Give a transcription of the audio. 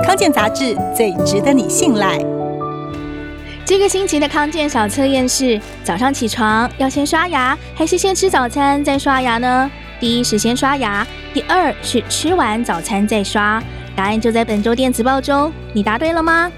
康健杂志最值得你信赖。这个星期的康健小测验是早上起床要先刷牙还是先吃早餐再刷牙呢？第一是先刷牙第二是吃完早餐再刷。答案就在本周电子报中你答对了吗？